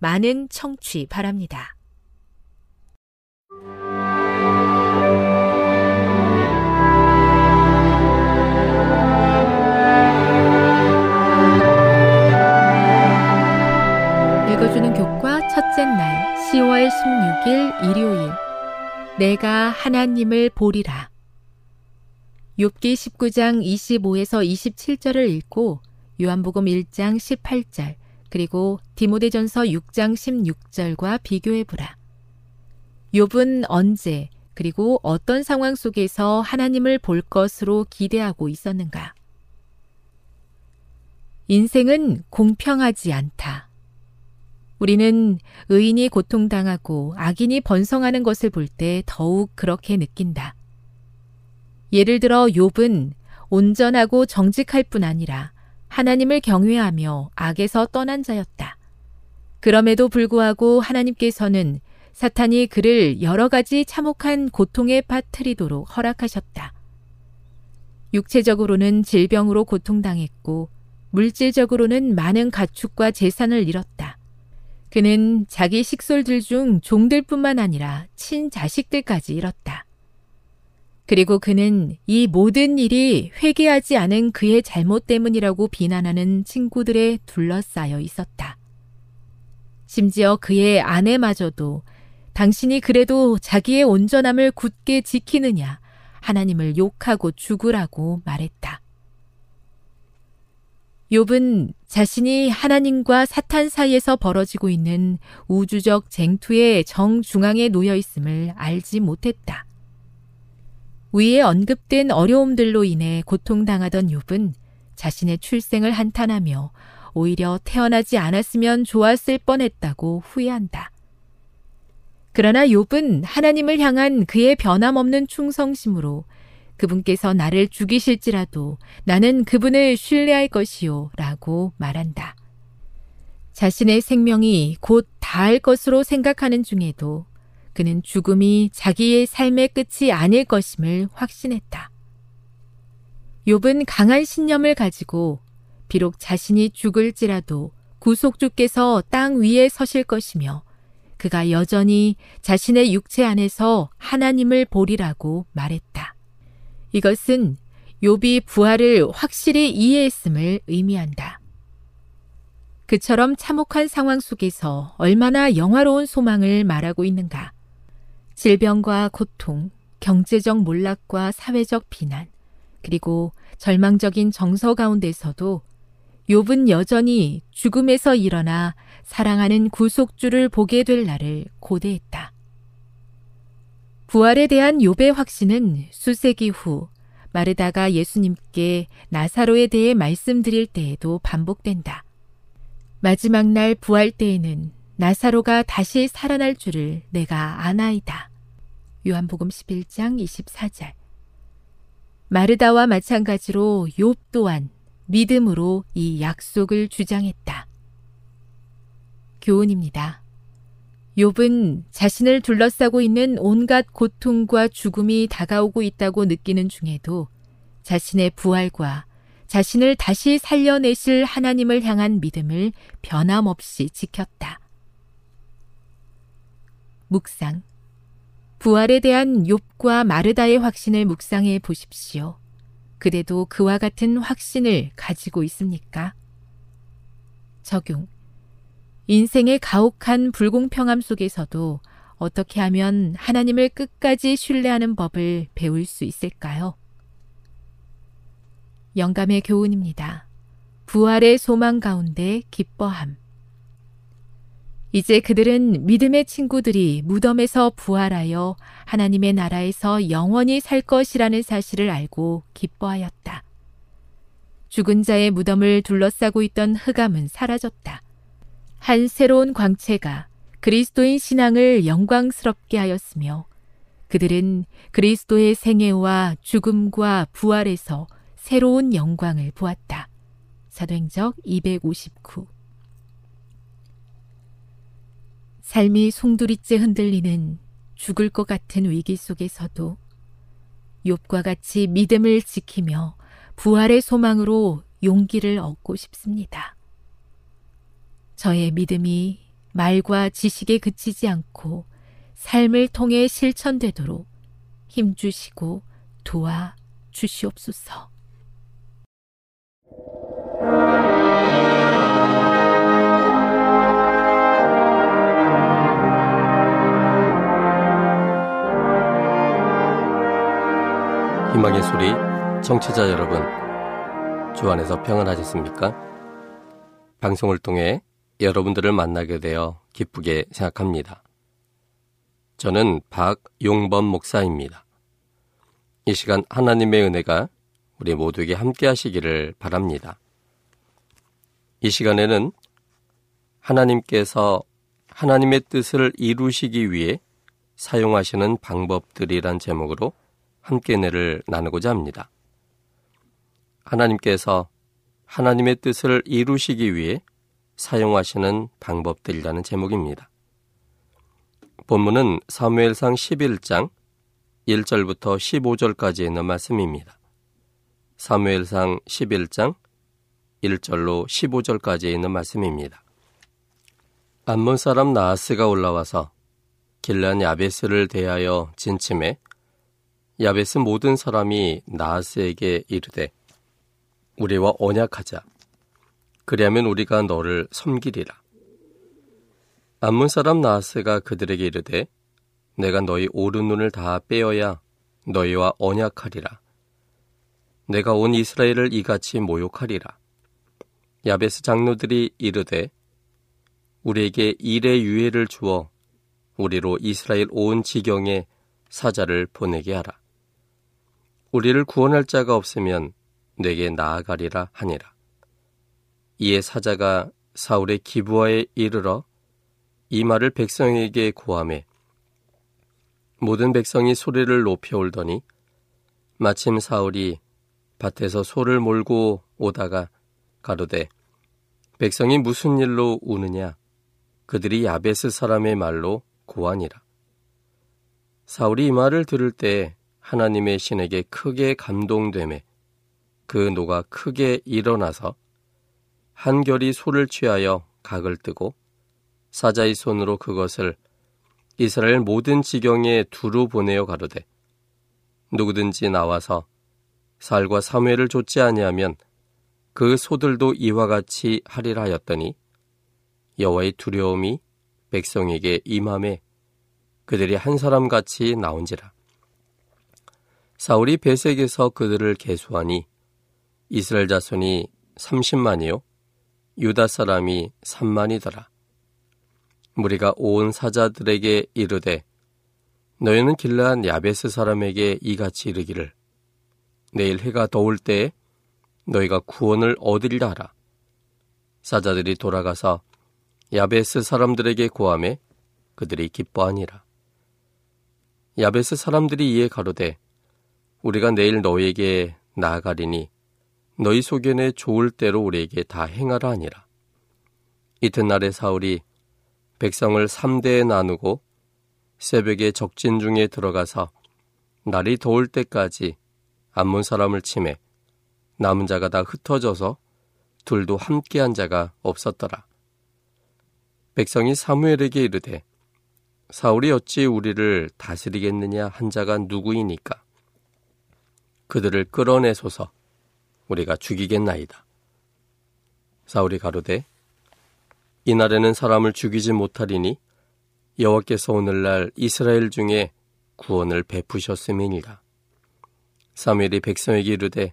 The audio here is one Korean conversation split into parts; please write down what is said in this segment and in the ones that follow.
많은 청취 바랍니다. 읽어주는 교과 첫째 날 10월 16일 일요일 내가 하나님을 보리라 욥기 19장 25에서 27절을 읽고 요한복음 1장 18절 그리고 디모데전서 6장 16절과 비교해 보라. 욥은 언제 그리고 어떤 상황 속에서 하나님을 볼 것으로 기대하고 있었는가? 인생은 공평하지 않다. 우리는 의인이 고통당하고 악인이 번성하는 것을 볼 때 더욱 그렇게 느낀다. 예를 들어 욥은 온전하고 정직할 뿐 아니라 하나님을 경외하며 악에서 떠난 자였다. 그럼에도 불구하고 하나님께서는 사탄이 그를 여러 가지 참혹한 고통에 빠뜨리도록 허락하셨다. 육체적으로는 질병으로 고통당했고 물질적으로는 많은 가축과 재산을 잃었다. 그는 자기 식솔들 중 종들뿐만 아니라 친자식들까지 잃었다. 그리고 그는 이 모든 일이 회개하지 않은 그의 잘못 때문이라고 비난하는 친구들에 둘러싸여 있었다. 심지어 그의 아내마저도 당신이 그래도 자기의 온전함을 굳게 지키느냐 하나님을 욕하고 죽으라고 말했다. 욥은 자신이 하나님과 사탄 사이에서 벌어지고 있는 우주적 쟁투의 정중앙에 놓여 있음을 알지 못했다. 위에 언급된 어려움들로 인해 고통당하던 욥은 자신의 출생을 한탄하며 오히려 태어나지 않았으면 좋았을 뻔했다고 후회한다. 그러나 욥은 하나님을 향한 그의 변함없는 충성심으로 그분께서 나를 죽이실지라도 나는 그분을 신뢰할 것이요 라고 말한다. 자신의 생명이 곧 다할 것으로 생각하는 중에도 그는 죽음이 자기의 삶의 끝이 아닐 것임을 확신했다. 욥은 강한 신념을 가지고 비록 자신이 죽을지라도 구속주께서 땅 위에 서실 것이며 그가 여전히 자신의 육체 안에서 하나님을 보리라고 말했다. 이것은 욥이 부활을 확실히 이해했음을 의미한다. 그처럼 참혹한 상황 속에서 얼마나 영화로운 소망을 말하고 있는가. 질병과 고통, 경제적 몰락과 사회적 비난, 그리고 절망적인 정서 가운데서도 욥은 여전히 죽음에서 일어나 사랑하는 구속주를 보게 될 날을 고대했다. 부활에 대한 욥의 확신은 수세기 후 마르다가 예수님께 나사로에 대해 말씀드릴 때에도 반복된다. 마지막 날 부활 때에는 나사로가 다시 살아날 줄을 내가 아나이다. 요한복음 11장 24절. 마르다와 마찬가지로 욥 또한 믿음으로 이 약속을 주장했다. 교훈입니다. 욥은 자신을 둘러싸고 있는 온갖 고통과 죽음이 다가오고 있다고 느끼는 중에도 자신의 부활과 자신을 다시 살려내실 하나님을 향한 믿음을 변함없이 지켰다. 묵상. 부활에 대한 욥과 마르다의 확신을 묵상해 보십시오. 그대도 그와 같은 확신을 가지고 있습니까? 적용. 인생의 가혹한 불공평함 속에서도 어떻게 하면 하나님을 끝까지 신뢰하는 법을 배울 수 있을까요? 영감의 교훈입니다. 부활의 소망 가운데 기뻐함. 이제 그들은 믿음의 친구들이 무덤에서 부활하여 하나님의 나라에서 영원히 살 것이라는 사실을 알고 기뻐하였다. 죽은 자의 무덤을 둘러싸고 있던 흑암은 사라졌다. 한 새로운 광채가 그리스도인 신앙을 영광스럽게 하였으며 그들은 그리스도의 생애와 죽음과 부활에서 새로운 영광을 보았다. 사도행적 259 삶이 송두리째 흔들리는 죽을 것 같은 위기 속에서도 욥과 같이 믿음을 지키며 부활의 소망으로 용기를 얻고 싶습니다. 저의 믿음이 말과 지식에 그치지 않고 삶을 통해 실천되도록 힘주시고 도와 주시옵소서. 희망의 소리 청취자 여러분 주 안에서 평안하셨습니까? 방송을 통해 여러분들을 만나게 되어 기쁘게 생각합니다. 저는 박용범 목사입니다. 이 시간 하나님의 은혜가 우리 모두에게 함께 하시기를 바랍니다. 이 시간에는 하나님께서 하나님의 뜻을 이루시기 위해 사용하시는 방법들이란 제목으로 함께 내를 나누고자 합니다. 하나님께서 하나님의 뜻을 이루시기 위해 사용하시는 방법들이라는 제목입니다. 본문은 사무엘상 11장 1절부터 15절까지 있는 말씀입니다. 사무엘상 11장 1절로 15절까지 있는 말씀입니다. 암몬 사람 나하스가 올라와서 길란 야베스를 대하여 진침해 야베스 모든 사람이 나하스에게 이르되 우리와 언약하자 그리하면 우리가 너를 섬기리라. 암문 사람 나하스가 그들에게 이르되 내가 너희 오른 눈을 다 빼어야 너희와 언약하리라. 내가 온 이스라엘을 이같이 모욕하리라. 야베스 장로들이 이르되 우리에게 일의 유예를 주어 우리로 이스라엘 온 지경에 사자를 보내게 하라. 우리를 구원할 자가 없으면 내게 나아가리라 하니라. 이에 사자가 사울의 기부하에 이르러 이 말을 백성에게 고함해 모든 백성이 소리를 높여 올더니 마침 사울이 밭에서 소를 몰고 오다가 가로되 백성이 무슨 일로 우느냐 그들이 야베스 사람의 말로 고하니라 사울이 이 말을 들을 때 하나님의 신에게 크게 감동됨에 그 노가 크게 일어나서 한결이 소를 취하여 각을 뜨고 사자의 손으로 그것을 이스라엘 모든 지경에 두루 보내어 가로되 누구든지 나와서 살과 사무엘을 좇지 아니하면 그 소들도 이와 같이 하리라 하였더니 여호와의 두려움이 백성에게 임함에 그들이 한 사람 같이 나온지라 사울이 베색에서 그들을 계수하니 이스라엘 자손이 30만이요 유다 사람이 3만이더라. 무리가 온 사자들에게 이르되 너희는 길라한 야베스 사람에게 이같이 이르기를 내일 해가 더울 때에 너희가 구원을 얻으리라 하라. 사자들이 돌아가서 야베스 사람들에게 고함해 그들이 기뻐하니라. 야베스 사람들이 이에 가로되 우리가 내일 너희에게 나아가리니 너희 소견에 좋을 대로 우리에게 다 행하라 하니라. 이튿날에 사울이 백성을 3대에 나누고 새벽에 적진 중에 들어가서 날이 더울 때까지 암몬 사람을 침해 남은 자가 다 흩어져서 둘도 함께한 자가 없었더라. 백성이 사무엘에게 이르되 사울이 어찌 우리를 다스리겠느냐 한 자가 누구이니까 그들을 끌어내소서 우리가 죽이겠나이다. 사울이 가로되 이날에는 사람을 죽이지 못하리니 여호와께서 오늘날 이스라엘 중에 구원을 베푸셨음이니라. 사무엘이 백성에게 이르되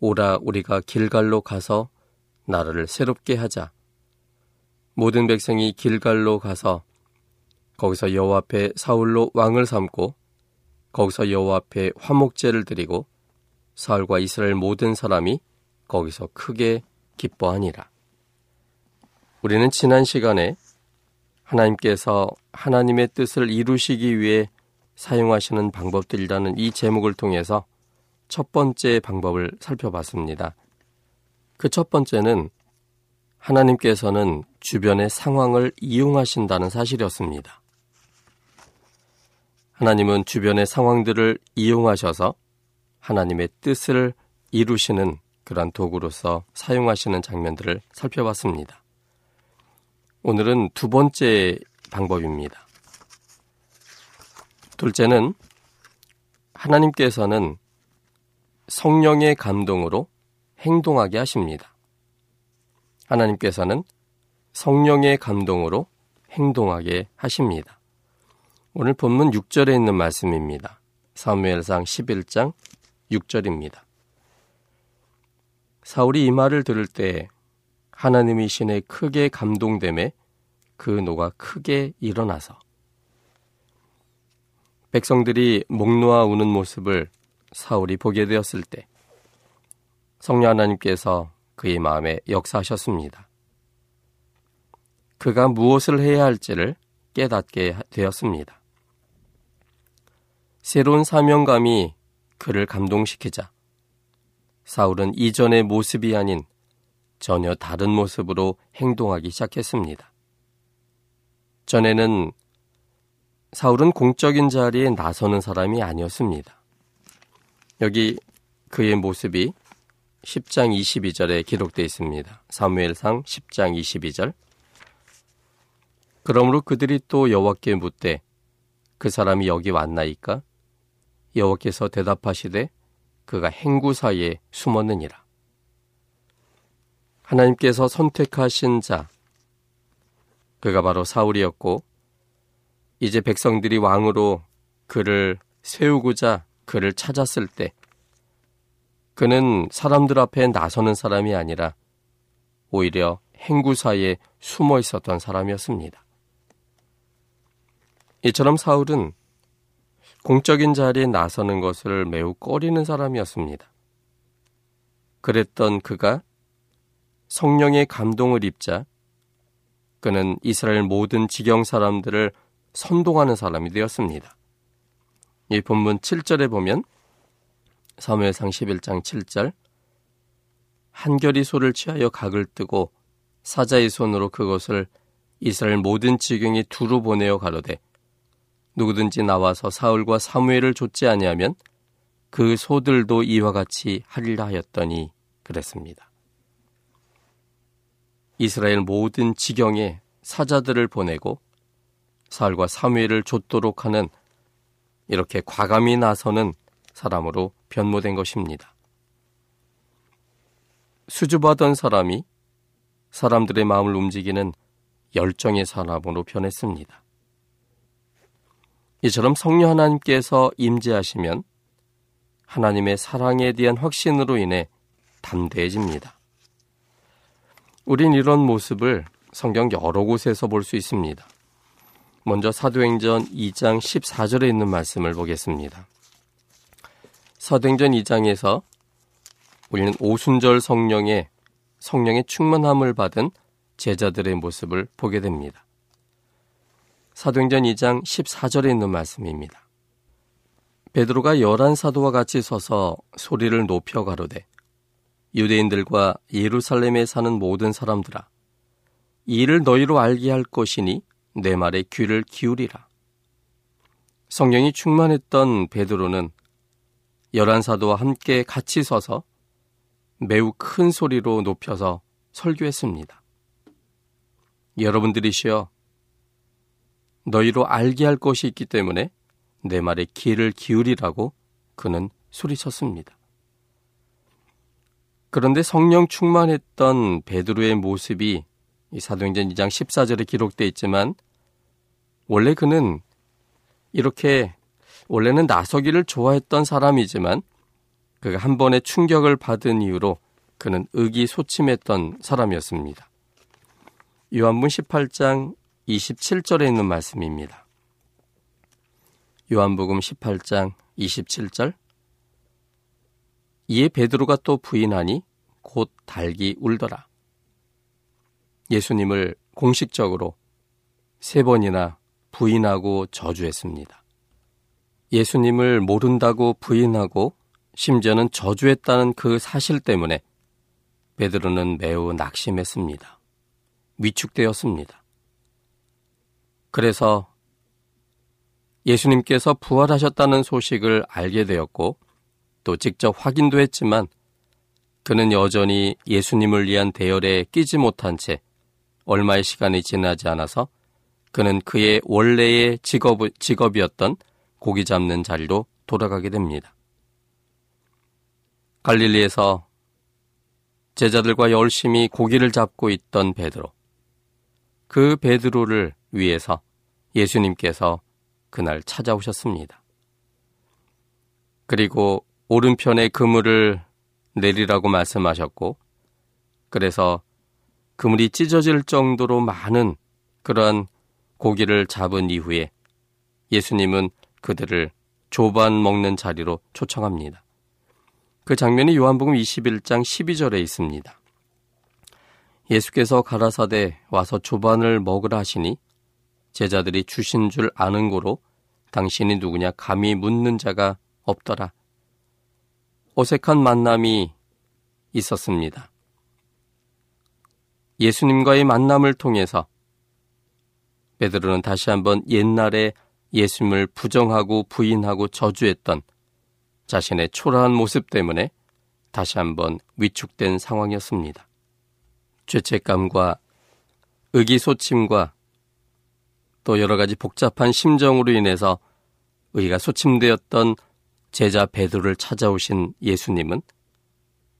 오라 우리가 길갈로 가서 나라를 새롭게 하자. 모든 백성이 길갈로 가서 거기서 여호와 앞에 사울로 왕을 삼고 거기서 여호와 앞에 화목제를 드리고 사울과 이스라엘 모든 사람이 거기서 크게 기뻐하니라. 우리는 지난 시간에 하나님께서 하나님의 뜻을 이루시기 위해 사용하시는 방법들이라는 이 제목을 통해서 첫 번째 방법을 살펴봤습니다. 그 첫 번째는 하나님께서는 주변의 상황을 이용하신다는 사실이었습니다. 하나님은 주변의 상황들을 이용하셔서 하나님의 뜻을 이루시는 그런 도구로서 사용하시는 장면들을 살펴봤습니다. 오늘은 두 번째 방법입니다. 둘째는 하나님께서는 성령의 감동으로 행동하게 하십니다. 하나님께서는 성령의 감동으로 행동하게 하십니다. 오늘 본문 6절에 있는 말씀입니다. 사무엘상 11장 6절입니다. 사울이 이 말을 들을 때 하나님의 신에 크게 감동됨에 그 노가 크게 일어나서 백성들이 목 놓아 우는 모습을 사울이 보게 되었을 때 성령 하나님께서 그의 마음에 역사하셨습니다. 그가 무엇을 해야 할지를 깨닫게 되었습니다. 새로운 사명감이 그를 감동시키자 사울은 이전의 모습이 아닌 전혀 다른 모습으로 행동하기 시작했습니다. 전에는 사울은 공적인 자리에 나서는 사람이 아니었습니다. 여기 그의 모습이 10장 22절에 기록되어 있습니다. 사무엘상 10장 22절. 그러므로 그들이 또 여호와께 묻되 그 사람이 여기 왔나이까? 여호와께서 대답하시되 그가 행구 사이에 숨었느니라. 하나님께서 선택하신 자, 그가 바로 사울이었고, 이제 백성들이 왕으로 그를 세우고자 그를 찾았을 때, 그는 사람들 앞에 나서는 사람이 아니라 오히려 행구 사이에 숨어 있었던 사람이었습니다. 이처럼 사울은 공적인 자리에 나서는 것을 매우 꺼리는 사람이었습니다. 그랬던 그가 성령의 감동을 입자 그는 이스라엘 모든 지경 사람들을 선동하는 사람이 되었습니다. 이 본문 7절에 보면 사무엘상 11장 7절 한결이 소를 취하여 각을 뜨고 사자의 손으로 그것을 이스라엘 모든 지경이 두루 보내어 가로되 누구든지 나와서 사울과 사무엘을 좇지 아니하면 그 소들도 이와 같이 하리라 하였더니 그랬습니다. 이스라엘 모든 지경에 사자들을 보내고 사울과 사무엘을 좇도록 하는 이렇게 과감히 나서는 사람으로 변모된 것입니다. 수줍하던 사람이 사람들의 마음을 움직이는 열정의 사람으로 변했습니다. 이처럼 성령 하나님께서 임재하시면 하나님의 사랑에 대한 확신으로 인해 담대해집니다. 우린 이런 모습을 성경 여러 곳에서 볼 수 있습니다. 먼저 사도행전 2장 14절에 있는 말씀을 보겠습니다. 사도행전 2장에서 우리는 오순절 성령의 성령의 충만함을 받은 제자들의 모습을 보게 됩니다. 사도행전 2장 14절에 있는 말씀입니다. 베드로가 열한 사도와 같이 서서 소리를 높여 가로되 유대인들과 예루살렘에 사는 모든 사람들아 이 일을 너희로 알게 할 것이니 내 말에 귀를 기울이라. 성령이 충만했던 베드로는 열한 사도와 함께 같이 서서 매우 큰 소리로 높여서 설교했습니다. 여러분들이시여 너희로 알게 할 것이 있기 때문에 내 말에 귀를 기울이라고 그는 소리쳤습니다. 그런데 성령 충만했던 베드로의 모습이 사도행전 2장 14절에 기록되어 있지만 원래 그는 이렇게 원래는 나서기를 좋아했던 사람이지만 그가 한 번의 충격을 받은 이후로 그는 의기소침했던 사람이었습니다. 요한문 18장 27절에 있는 말씀입니다. 요한복음 18장 27절 이에 베드로가 또 부인하니 곧 달기 울더라. 예수님을 공식적으로 세 번이나 부인하고 저주했습니다. 예수님을 모른다고 부인하고 심지어는 저주했다는 그 사실 때문에 베드로는 매우 낙심했습니다. 위축되었습니다. 그래서 예수님께서 부활하셨다는 소식을 알게 되었고 또 직접 확인도 했지만 그는 여전히 예수님을 위한 대열에 끼지 못한 채 얼마의 시간이 지나지 않아서 그는 그의 원래의 직업, 직업이었던 고기 잡는 자리로 돌아가게 됩니다. 갈릴리에서 제자들과 열심히 고기를 잡고 있던 베드로. 그 베드로를 위해서 예수님께서 그날 찾아오셨습니다. 그리고 오른편에 그물을 내리라고 말씀하셨고, 그래서 그물이 찢어질 정도로 많은 그러한 고기를 잡은 이후에 예수님은 그들을 조반 먹는 자리로 초청합니다. 그 장면이 요한복음 21장 12절에 있습니다. 예수께서 가라사대 와서 조반을 먹으라 하시니 제자들이 주신 줄 아는 고로 당신이 누구냐 감히 묻는 자가 없더라. 어색한 만남이 있었습니다. 예수님과의 만남을 통해서 베드로는 다시 한번 옛날에 예수님을 부정하고 부인하고 저주했던 자신의 초라한 모습 때문에 다시 한번 위축된 상황이었습니다. 죄책감과 의기소침과 또 여러 가지 복잡한 심정으로 인해서 의가 소침되었던 제자 베드로를 찾아오신 예수님은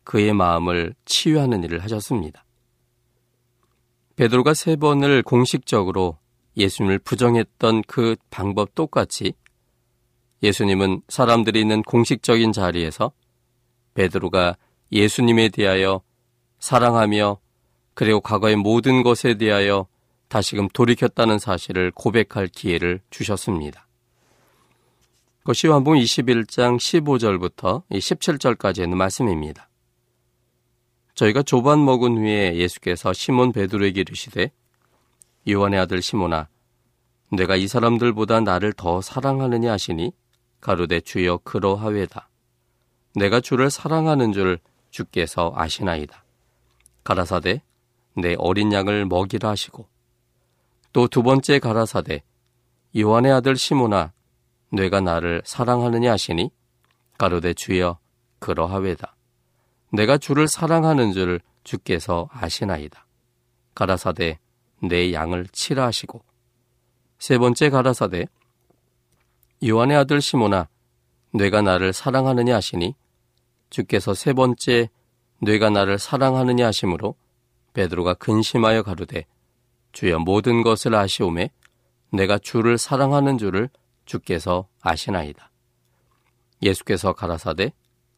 그의 마음을 치유하는 일을 하셨습니다. 베드로가 세 번을 공식적으로 예수님을 부정했던 그 방법 똑같이 예수님은 사람들이 있는 공식적인 자리에서 베드로가 예수님에 대하여 사랑하며 그리고 과거의 모든 것에 대하여 다시금 돌이켰다는 사실을 고백할 기회를 주셨습니다. 그것이 요한복음 21장 15절부터 17절까지 있는 말씀입니다. 저희가 조반 먹은 후에 예수께서 시몬 베드로에게 이르시되 요한의 아들 시몬아 내가 이 사람들보다 나를 더 사랑하느냐 하시니 가로되 주여 그러하외다. 내가 주를 사랑하는 줄 주께서 아시나이다. 가라사대 내 어린 양을 먹이라 하시고 또 두 번째 가라사대 요한의 아들 시모나 내가 나를 사랑하느냐 하시니 가로되 주여 그러하외다. 내가 주를 사랑하는 줄 주께서 아시나이다. 가라사대 내 양을 치라 하시고 세 번째 가라사대 요한의 아들 시모나 뇌가 나를 사랑하느냐 하시니 주께서 세 번째 뇌가 나를 사랑하느냐 하심으로 베드로가 근심하여 가로되 주여 모든 것을 아시오매 내가 주를 사랑하는 줄을 주께서 아시나이다. 예수께서 가라사대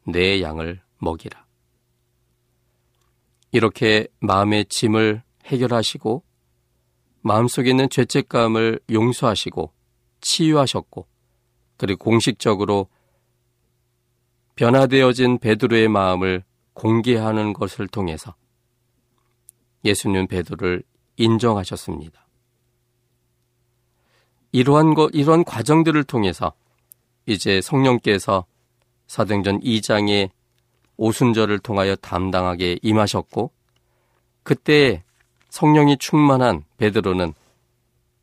내 양을 먹이라. 이렇게 마음의 짐을 해결하시고 마음속에 있는 죄책감을 용서하시고 치유하셨고 그리고 공식적으로 변화되어진 베드로의 마음을 공개하는 것을 통해서 예수님 베드로를 인정하셨습니다. 이러한 것, 이러한 과정들을 통해서 이제 성령께서 사도행전 2장의 오순절을 통하여 담당하게 임하셨고 그때 성령이 충만한 베드로는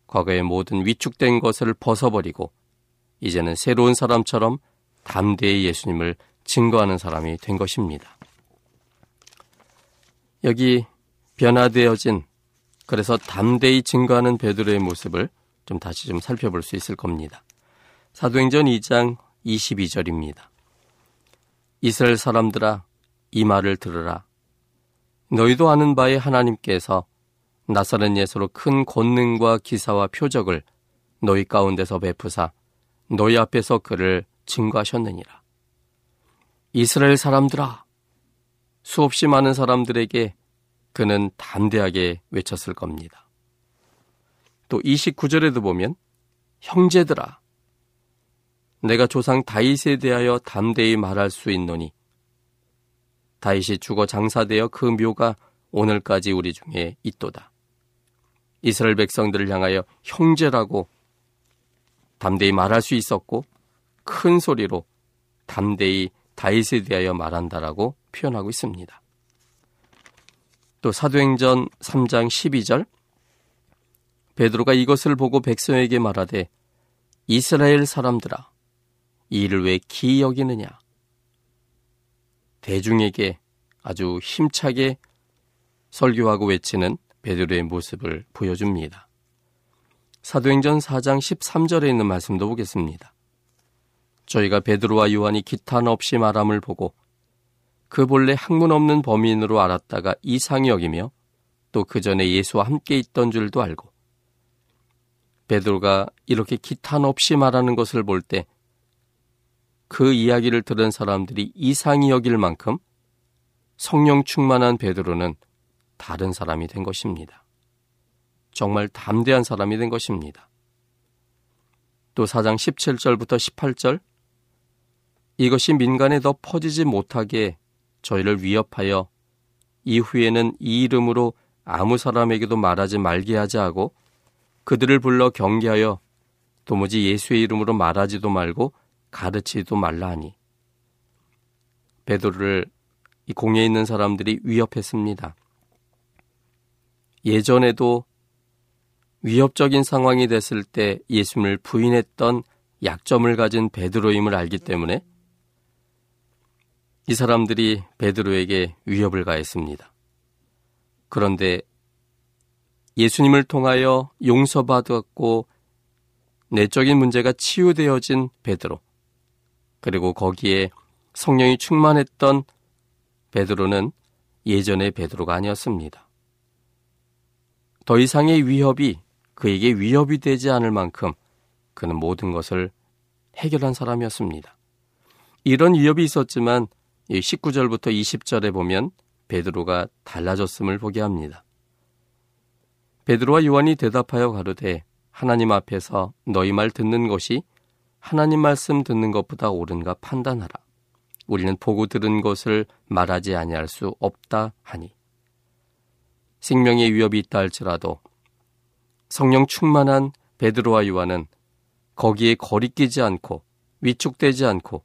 과거의 모든 위축된 것을 벗어버리고 이제는 새로운 사람처럼 담대히 예수님을 증거하는 사람이 된 것입니다. 여기 변화되어진 그래서 담대히 증거하는 베드로의 모습을 좀 다시 좀 살펴볼 수 있을 겁니다. 사도행전 2장 22절입니다. 이스라엘 사람들아 이 말을 들으라. 너희도 아는 바에 하나님께서 나사렛 예수로 큰 권능과 기사와 표적을 너희 가운데서 베푸사 너희 앞에서 그를 증거하셨느니라. 이스라엘 사람들아 수없이 많은 사람들에게 그는 담대하게 외쳤을 겁니다. 또 29절에도 보면 형제들아 내가 조상 다윗에 대하여 담대히 말할 수 있노니 다윗이 죽어 장사되어 그 묘가 오늘까지 우리 중에 있도다. 이스라엘 백성들을 향하여 형제라고 담대히 말할 수 있었고 큰 소리로 담대히 다윗에 대하여 말한다라고 표현하고 있습니다. 또 사도행전 3장 12절 베드로가 이것을 보고 백성에게 말하되 이스라엘 사람들아 이 일을 왜 기이 여기느냐 대중에게 아주 힘차게 설교하고 외치는 베드로의 모습을 보여줍니다. 사도행전 4장 13절에 있는 말씀도 보겠습니다. 저희가 베드로와 요한이 기탄 없이 말함을 보고 그 본래 학문 없는 범인으로 알았다가 이상히 여기며 또 그 전에 예수와 함께 있던 줄도 알고 베드로가 이렇게 기탄 없이 말하는 것을 볼 때 그 이야기를 들은 사람들이 이상히 여길 만큼 성령 충만한 베드로는 다른 사람이 된 것입니다. 정말 담대한 사람이 된 것입니다. 또 4장 17절부터 18절 이것이 민간에 더 퍼지지 못하게 저희를 위협하여 이후에는 이 이름으로 아무 사람에게도 말하지 말게 하자 하고 그들을 불러 경계하여 도무지 예수의 이름으로 말하지도 말고 가르치지도 말라 하니 베드로를 이 공에 있는 사람들이 위협했습니다. 예전에도 위협적인 상황이 됐을 때 예수님을 부인했던 약점을 가진 베드로임을 알기 때문에 이 사람들이 베드로에게 위협을 가했습니다. 그런데 예수님을 통하여 용서받았고 내적인 문제가 치유되어진 베드로 그리고 거기에 성령이 충만했던 베드로는 예전의 베드로가 아니었습니다. 더 이상의 위협이 그에게 위협이 되지 않을 만큼 그는 모든 것을 해결한 사람이었습니다. 이런 위협이 있었지만 19절부터 20절에 보면 베드로가 달라졌음을 보게 합니다. 베드로와 요한이 대답하여 가로되 하나님 앞에서 너희 말 듣는 것이 하나님 말씀 듣는 것보다 옳은가 판단하라. 우리는 보고 들은 것을 말하지 아니할 수 없다 하니 생명의 위협이 있다 할지라도 성령 충만한 베드로와 요한은 거기에 거리끼지 않고 위축되지 않고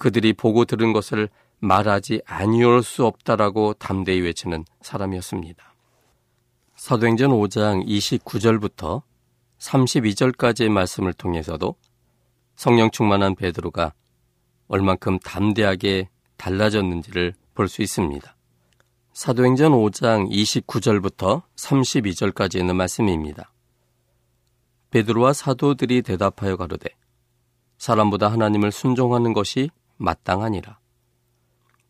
그들이 보고 들은 것을 말하지 아니할 수 없다라고 담대히 외치는 사람이었습니다. 사도행전 5장 29절부터 32절까지의 말씀을 통해서도 성령 충만한 베드로가 얼만큼 담대하게 달라졌는지를 볼 수 있습니다. 사도행전 5장 29절부터 32절까지 있는 말씀입니다. 베드로와 사도들이 대답하여 가로되 사람보다 하나님을 순종하는 것이 마땅하니라.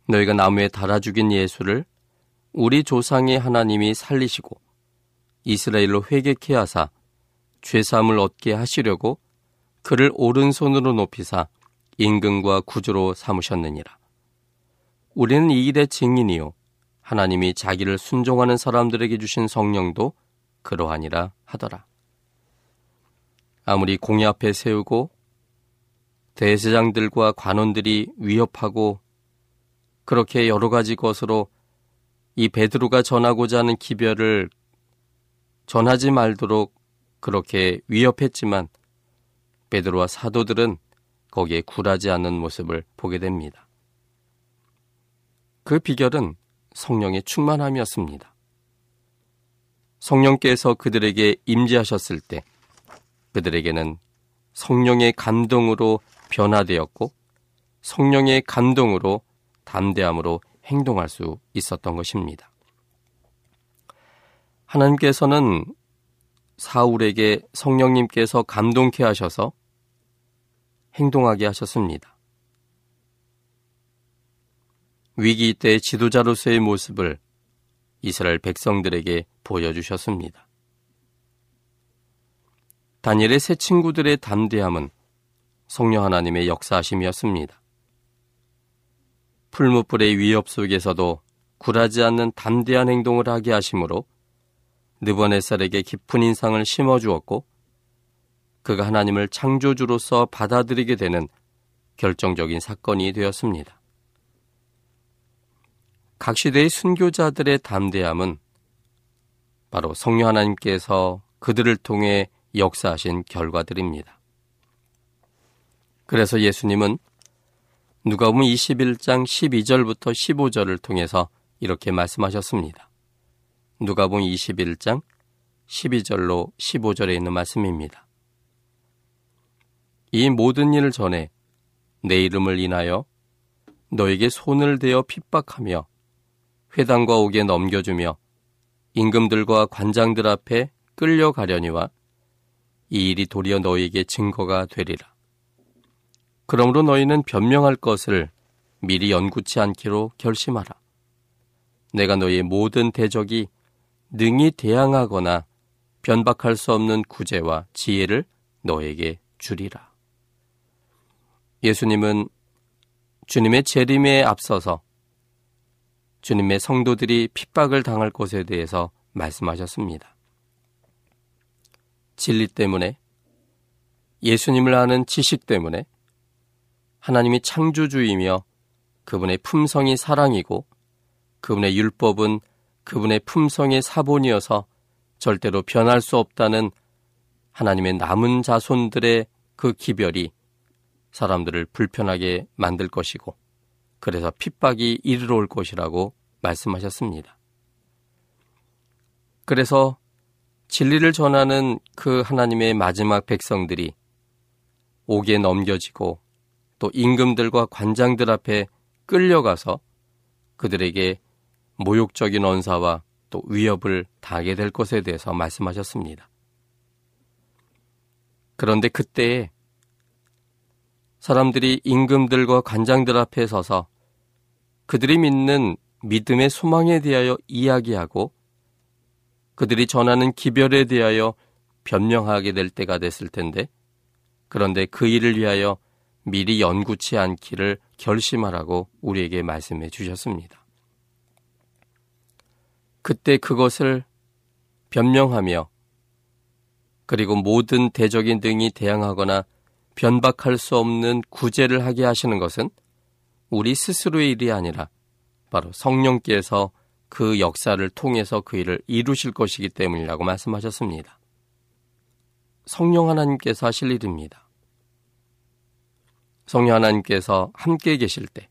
너희가 나무에 달아 죽인 예수를 우리 조상의 하나님이 살리시고 이스라엘로 회개케 하사 죄사함을 얻게 하시려고 그를 오른손으로 높이사 임금과 구주로 삼으셨느니라. 우리는 이 일의 증인이요 하나님이 자기를 순종하는 사람들에게 주신 성령도 그러하니라 하더라. 아무리 공의 앞에 세우고 대제장들과 관원들이 위협하고 그렇게 여러 가지 것으로 이 베드로가 전하고자 하는 기별을 전하지 말도록 그렇게 위협했지만 베드로와 사도들은 거기에 굴하지 않는 모습을 보게 됩니다. 그 비결은 성령의 충만함이었습니다. 성령께서 그들에게 임재하셨을 때 그들에게는 성령의 감동으로 변화되었고 성령의 감동으로 담대함으로 행동할 수 있었던 것입니다. 하나님께서는 사울에게 성령님께서 감동케 하셔서 행동하게 하셨습니다. 위기 때 지도자로서의 모습을 이스라엘 백성들에게 보여주셨습니다. 다니엘의 새 친구들의 담대함은 성령 하나님의 역사하심이었습니다. 풀무불의 위협 속에서도 굴하지 않는 담대한 행동을 하게 하심으로 느버네살에게 깊은 인상을 심어 주었고 그가 하나님을 창조주로서 받아들이게 되는 결정적인 사건이 되었습니다. 각 시대의 순교자들의 담대함은 바로 성령 하나님께서 그들을 통해 역사하신 결과들입니다. 그래서 예수님은 누가복음 21장 12절부터 15절을 통해서 이렇게 말씀하셨습니다. 누가복음 21장 12절로 15절에 있는 말씀입니다. 이 모든 일을 전에 내 이름을 인하여 너에게 손을 대어 핍박하며 회당과 옥에 넘겨주며 임금들과 관장들 앞에 끌려가려니와 이 일이 도리어 너에게 증거가 되리라. 그러므로 너희는 변명할 것을 미리 연구치 않기로 결심하라. 내가 너희의 모든 대적이 능히 대항하거나 변박할 수 없는 구제와 지혜를 너에게 주리라. 예수님은 주님의 재림에 앞서서 주님의 성도들이 핍박을 당할 것에 대해서 말씀하셨습니다. 진리 때문에 예수님을 아는 지식 때문에 하나님이 창조주이며 그분의 품성이 사랑이고 그분의 율법은 그분의 품성의 사본이어서 절대로 변할 수 없다는 하나님의 남은 자손들의 그 기별이 사람들을 불편하게 만들 것이고 그래서 핍박이 이르러 올 것이라고 말씀하셨습니다. 그래서 진리를 전하는 그 하나님의 마지막 백성들이 옥에 넘겨지고 또 임금들과 관장들 앞에 끌려가서 그들에게 모욕적인 언사와 또 위협을 당하게 될 것에 대해서 말씀하셨습니다. 그런데 그때에 사람들이 임금들과 관장들 앞에 서서 그들이 믿는 믿음의 소망에 대하여 이야기하고 그들이 전하는 기별에 대하여 변명하게 될 때가 됐을 텐데 그런데 그 일을 위하여 미리 연구치 않기를 결심하라고 우리에게 말씀해 주셨습니다. 그때 그것을 변명하며 그리고 모든 대적인 등이 대항하거나 변박할 수 없는 구제를 하게 하시는 것은 우리 스스로의 일이 아니라 바로 성령께서 그 역사를 통해서 그 일을 이루실 것이기 때문이라고 말씀하셨습니다. 성령 하나님께서 하실 일입니다. 성령 하나님께서 함께 계실 때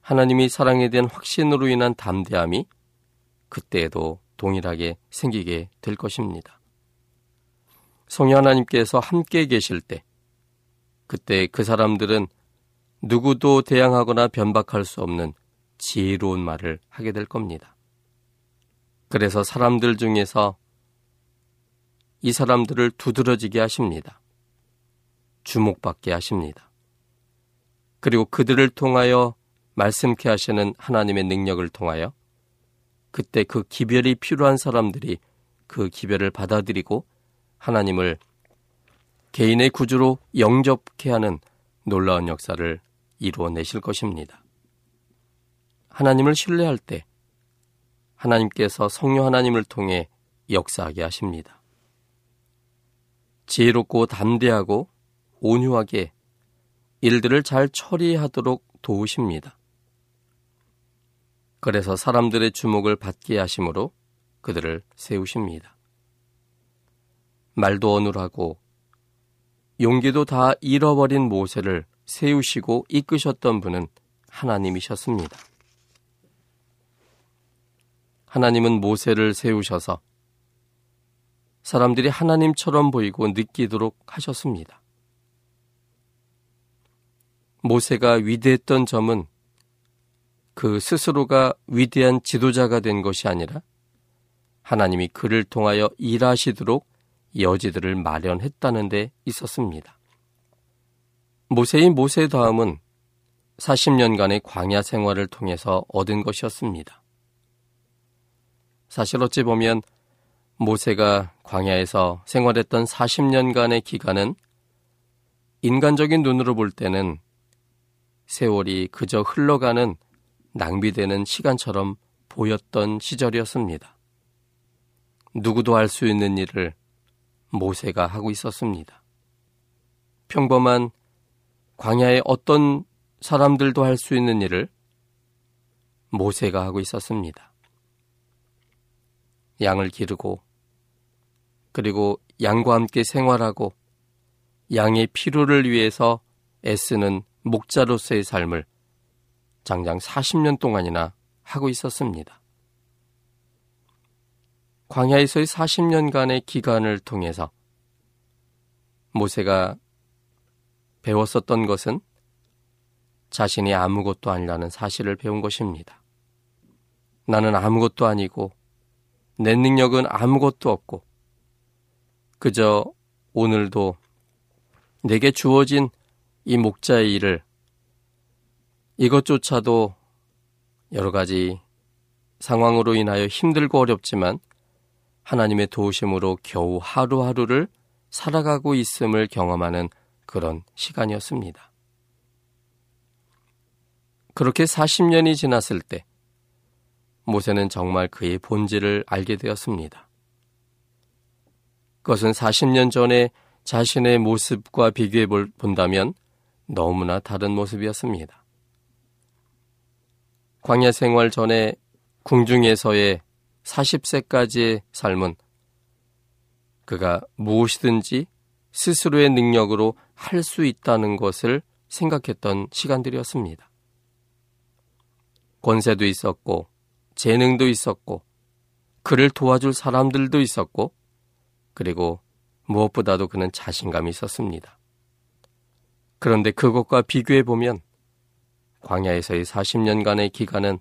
하나님이 사랑에 대한 확신으로 인한 담대함이 그때에도 동일하게 생기게 될 것입니다. 성령 하나님께서 함께 계실 때 그때 그 사람들은 누구도 대항하거나 변박할 수 없는 지혜로운 말을 하게 될 겁니다. 그래서 사람들 중에서 이 사람들을 두드러지게 하십니다. 주목받게 하십니다. 그리고 그들을 통하여 말씀케 하시는 하나님의 능력을 통하여 그때 그 기별이 필요한 사람들이 그 기별을 받아들이고 하나님을 개인의 구주로 영접케 하는 놀라운 역사를 이루어내실 것입니다. 하나님을 신뢰할 때 하나님께서 성령 하나님을 통해 역사하게 하십니다. 지혜롭고 담대하고 온유하게 일들을 잘 처리하도록 도우십니다. 그래서 사람들의 주목을 받게 하심으로 그들을 세우십니다. 말도 어눌하고 용기도 다 잃어버린 모세를 세우시고 이끄셨던 분은 하나님이셨습니다. 하나님은 모세를 세우셔서 사람들이 하나님처럼 보이고 느끼도록 하셨습니다. 모세가 위대했던 점은 그 스스로가 위대한 지도자가 된 것이 아니라 하나님이 그를 통하여 일하시도록 여지들을 마련했다는 데 있었습니다. 모세의 모세 다음은 40년간의 광야 생활을 통해서 얻은 것이었습니다. 사실 어찌 보면 모세가 광야에서 생활했던 40년간의 기간은 인간적인 눈으로 볼 때는 세월이 그저 흘러가는 낭비되는 시간처럼 보였던 시절이었습니다. 누구도 할 수 있는 일을 모세가 하고 있었습니다. 평범한 광야의 어떤 사람들도 할 수 있는 일을 모세가 하고 있었습니다. 양을 기르고 그리고 양과 함께 생활하고 양의 필요를 위해서 애쓰는 목자로서의 삶을 장장 40년 동안이나 하고 있었습니다. 광야에서의 40년간의 기간을 통해서 모세가 배웠었던 것은 자신이 아무것도 아니라는 사실을 배운 것입니다. 나는 아무것도 아니고 내 능력은 아무것도 없고 그저 오늘도 내게 주어진 이 목자의 일을 이것조차도 여러 가지 상황으로 인하여 힘들고 어렵지만 하나님의 도우심으로 겨우 하루하루를 살아가고 있음을 경험하는 그런 시간이었습니다. 그렇게 40년이 지났을 때 모세는 정말 그의 본질을 알게 되었습니다. 그것은 40년 전에 자신의 모습과 비교해 본다면 너무나 다른 모습이었습니다. 광야 생활 전에 궁중에서의 40세까지의 삶은 그가 무엇이든지 스스로의 능력으로 할 수 있다는 것을 생각했던 시간들이었습니다. 권세도 있었고, 재능도 있었고, 그를 도와줄 사람들도 있었고, 그리고 무엇보다도 그는 자신감이 있었습니다. 그런데 그것과 비교해 보면 광야에서의 40년간의 기간은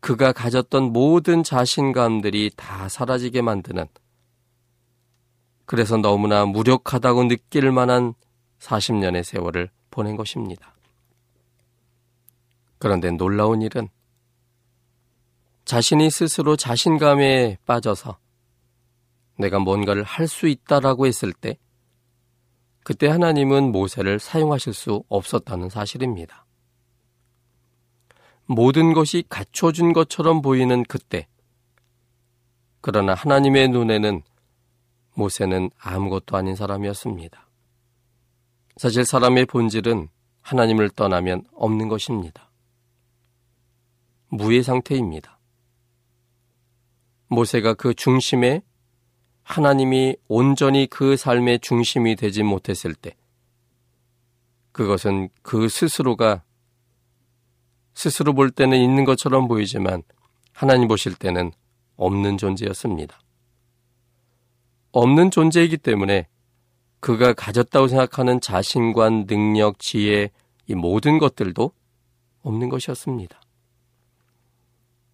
그가 가졌던 모든 자신감들이 다 사라지게 만드는 그래서 너무나 무력하다고 느낄 만한 40년의 세월을 보낸 것입니다. 그런데 놀라운 일은 자신이 스스로 자신감에 빠져서 내가 뭔가를 할 수 있다라고 했을 때 그때 하나님은 모세를 사용하실 수 없었다는 사실입니다. 모든 것이 갖춰준 것처럼 보이는 그때. 그러나 하나님의 눈에는 모세는 아무것도 아닌 사람이었습니다. 사실 사람의 본질은 하나님을 떠나면 없는 것입니다. 무의 상태입니다. 모세가 그 중심에 하나님이 온전히 그 삶의 중심이 되지 못했을 때, 그것은 그 스스로가 스스로 볼 때는 있는 것처럼 보이지만 하나님 보실 때는 없는 존재였습니다. 없는 존재이기 때문에 그가 가졌다고 생각하는 자신관, 능력, 지혜, 이 모든 것들도 없는 것이었습니다.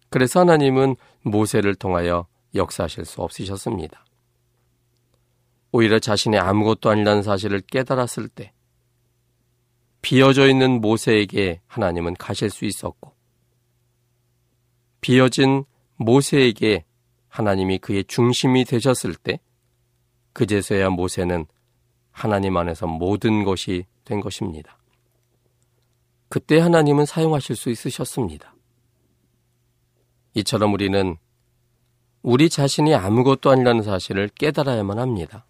그래서 하나님은 모세를 통하여 역사하실 수 없으셨습니다. 오히려 자신의 아무것도 아니라는 사실을 깨달았을 때 비어져 있는 모세에게 하나님은 가실 수 있었고, 비어진 모세에게 하나님이 그의 중심이 되셨을 때, 그제서야 모세는 하나님 안에서 모든 것이 된 것입니다. 그때 하나님은 사용하실 수 있으셨습니다. 이처럼 우리는 우리 자신이 아무것도 아니라는 사실을 깨달아야만 합니다.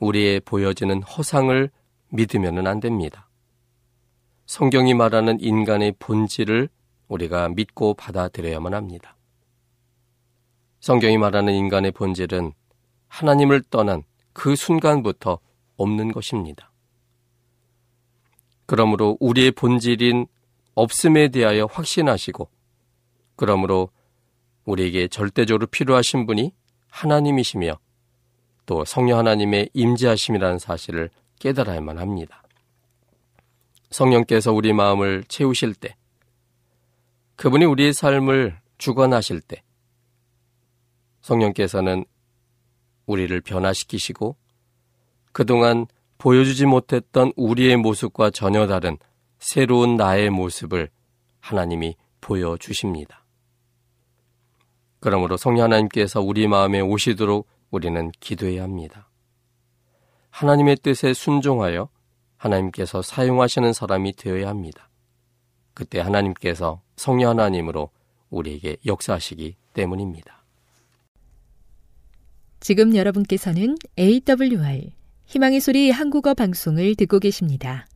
우리의 보여지는 허상을 믿으면 안 됩니다. 성경이 말하는 인간의 본질을 우리가 믿고 받아들여야만 합니다. 성경이 말하는 인간의 본질은 하나님을 떠난 그 순간부터 없는 것입니다. 그러므로 우리의 본질인 없음에 대하여 확신하시고, 그러므로 우리에게 절대적으로 필요하신 분이 하나님이시며 또 성령 하나님의 임재하심이라는 사실을 깨달아야만 합니다. 성령께서 우리 마음을 채우실 때, 그분이 우리의 삶을 주관하실 때, 성령께서는 우리를 변화시키시고 그동안 보여주지 못했던 우리의 모습과 전혀 다른 새로운 나의 모습을 하나님이 보여주십니다. 그러므로 성령 하나님께서 우리 마음에 오시도록 우리는 기도해야 합니다. 하나님의 뜻에 순종하여 하나님께서 사용하시는 사람이 되어야 합니다. 그때 하나님께서 성령 하나님으로 우리에게 역사하시기 때문입니다. 지금 여러분께서는 AWR 희망의 소리 한국어 방송을 듣고 계십니다.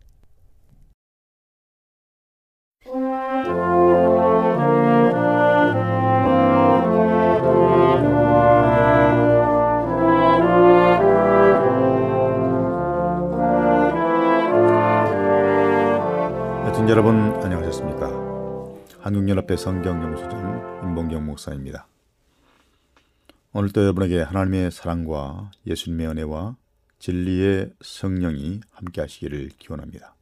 한국연합회 성경연구소장 임봉경 목사입니다. 오늘도 여러분에게 하나님의 사랑과 예수님의 은혜와 진리의 성령이 함께 하시기를 기원합니다.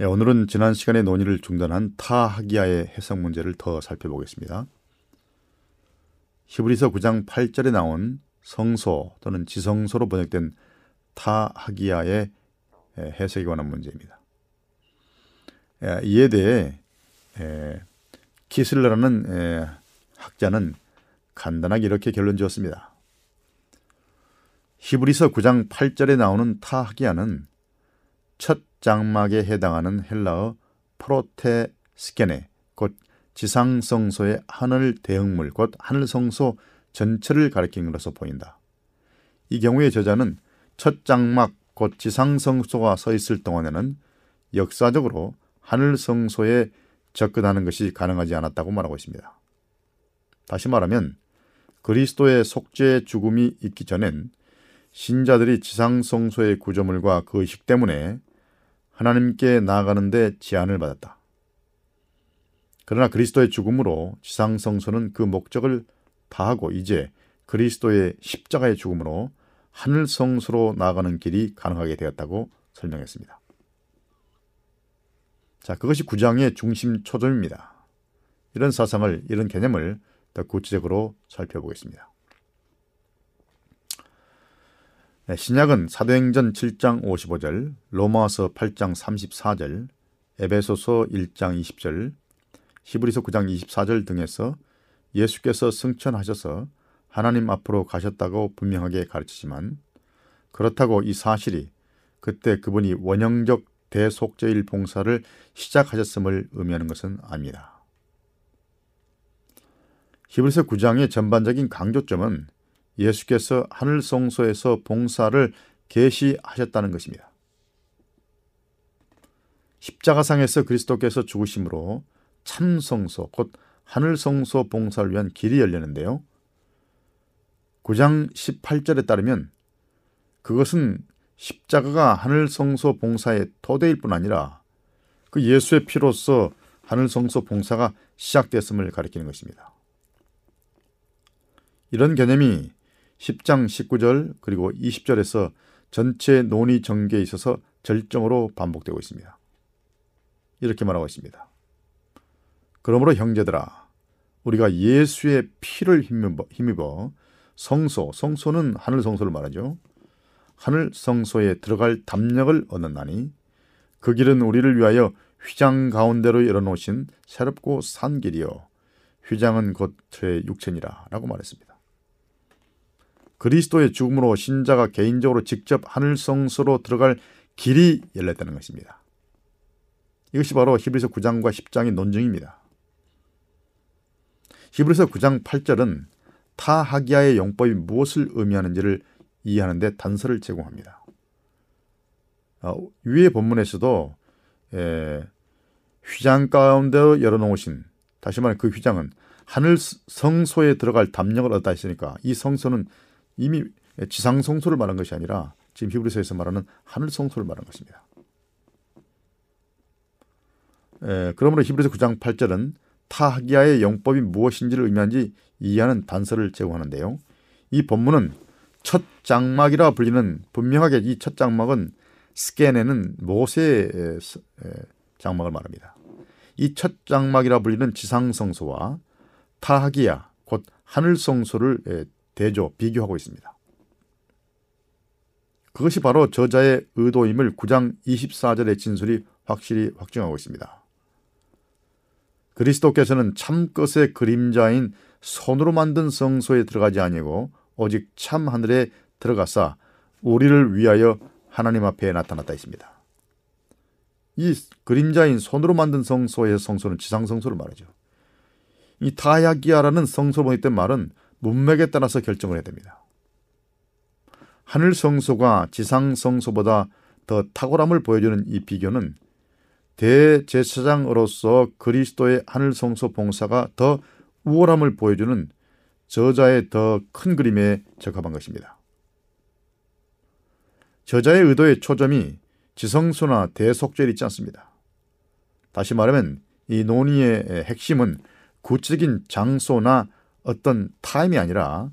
예, 오늘은 지난 시간에 논의를 중단한 타하기야의 해석 문제를 더 살펴보겠습니다. 히브리서 9장 8절에 나온 성소 또는 지성소로 번역된 타하기야의 예, 해석에 관한 문제입니다. 예, 이에 대해 키슬러라는 학자는 간단하게 이렇게 결론 지었습니다. 히브리서 9장 8절에 나오는 타하기야는 첫 장막에 해당하는 헬라어 프로테스케네 곧 지상성소의 하늘 대형물 곧 하늘성소 전체를 가리키는 것으로 보인다. 이 경우에 저자는 첫 장막 곧 지상성소가 서 있을 동안에는 역사적으로 하늘성소에 접근하는 것이 가능하지 않았다고 말하고 있습니다. 다시 말하면 그리스도의 속죄 죽음이 있기 전엔 신자들이 지상성소의 구조물과 그 의식 때문에 하나님께 나아가는데 제한을 받았다. 그러나 그리스도의 죽음으로 지상성소는 그 목적을 다하고 이제 그리스도의 십자가의 죽음으로 하늘성소로 나아가는 길이 가능하게 되었다고 설명했습니다. 자, 그것이 구장의 중심 초점입니다. 이런 사상을, 이런 개념을 더 구체적으로 살펴보겠습니다. 네, 신약은 사도행전 7장 55절, 로마서 8장 34절, 에베소서 1장 20절, 히브리서 9장 24절 등에서 예수께서 승천하셔서 하나님 앞으로 가셨다고 분명하게 가르치지만 그렇다고 이 사실이 그때 그분이 원형적 대속죄일 봉사를 시작하셨음을 의미하는 것은 아닙니다. 히브리서 9장의 전반적인 강조점은 예수께서 하늘 성소에서 봉사를 계시하셨다는 것입니다. 십자가상에서 그리스도께서 죽으심으로 참 성소 곧 하늘 성소 봉사를 위한 길이 열리는데요. 9장 18절에 따르면 그것은 십자가가 하늘 성소 봉사의 토대일 뿐 아니라 그 예수의 피로서 하늘 성소 봉사가 시작됐음을 가리키는 것입니다. 이런 개념이 10장 19절 그리고 20절에서 전체 논의 전개에 있어서 절정으로 반복되고 있습니다. 이렇게 말하고 있습니다. 그러므로 형제들아 우리가 예수의 피를 힘입어, 힘입어 성소, 성소는 하늘 성소를 말하죠. 하늘 성소에 들어갈 담력을 얻었나니 그 길은 우리를 위하여 휘장 가운데로 열어놓으신 새롭고 산 길이요 휘장은 곧 저의 육체니라 라고 말했습니다. 그리스도의 죽음으로 신자가 개인적으로 직접 하늘 성소로 들어갈 길이 열렸다는 것입니다. 이것이 바로 히브리서 9장과 10장의 논증입니다. 히브리서 9장 8절은 타하기야의 용법이 무엇을 의미하는지를 이해하는데 단서를 제공합니다. 어, 위의 본문에서도 에, 휘장 가운데 열어놓으신 다시 말해 그 휘장은 하늘 성소에 들어갈 담력을 얻다 했으니까 이 성소는 이미 지상 성소를 말한 것이 아니라 지금 히브리서에서 말하는 하늘 성소를 말한 것입니다. 에, 그러므로 히브리서 9장 8절은 타하기야의 영법이 무엇인지를 의미하는지 이해하는 단서를 제공하는데요. 이 본문은 첫 장막이라 불리는 분명하게 이 첫 장막은 스캔에는 모세의 장막을 말합니다. 이 첫 장막이라 불리는 지상성소와 타하기야 곧 하늘성소를 대조 비교하고 있습니다. 그것이 바로 저자의 의도임을 9장 24절의 진술이 확실히 확증하고 있습니다. 그리스도께서는 참 것의 그림자인 손으로 만든 성소에 들어가지 아니고 오직 참 하늘에 들어가사 우리를 위하여 하나님 앞에 나타났다 있습니다. 이 그림자인 손으로 만든 성소의 성소는 지상 성소를 말하죠. 이 타야기아라는 성소본에 있던 말은 문맥에 따라서 결정을 해야 됩니다. 하늘 성소가 지상 성소보다 더 탁월함을 보여주는 이 비교는 대제사장으로서 그리스도의 하늘 성소 봉사가 더 우월함을 보여주는 저자의 더 큰 그림에 적합한 것입니다. 저자의 의도의 초점이 지성소나 대속죄에 있지 않습니다. 다시 말하면 이 논의의 핵심은 구체적인 장소나 어떤 타임이 아니라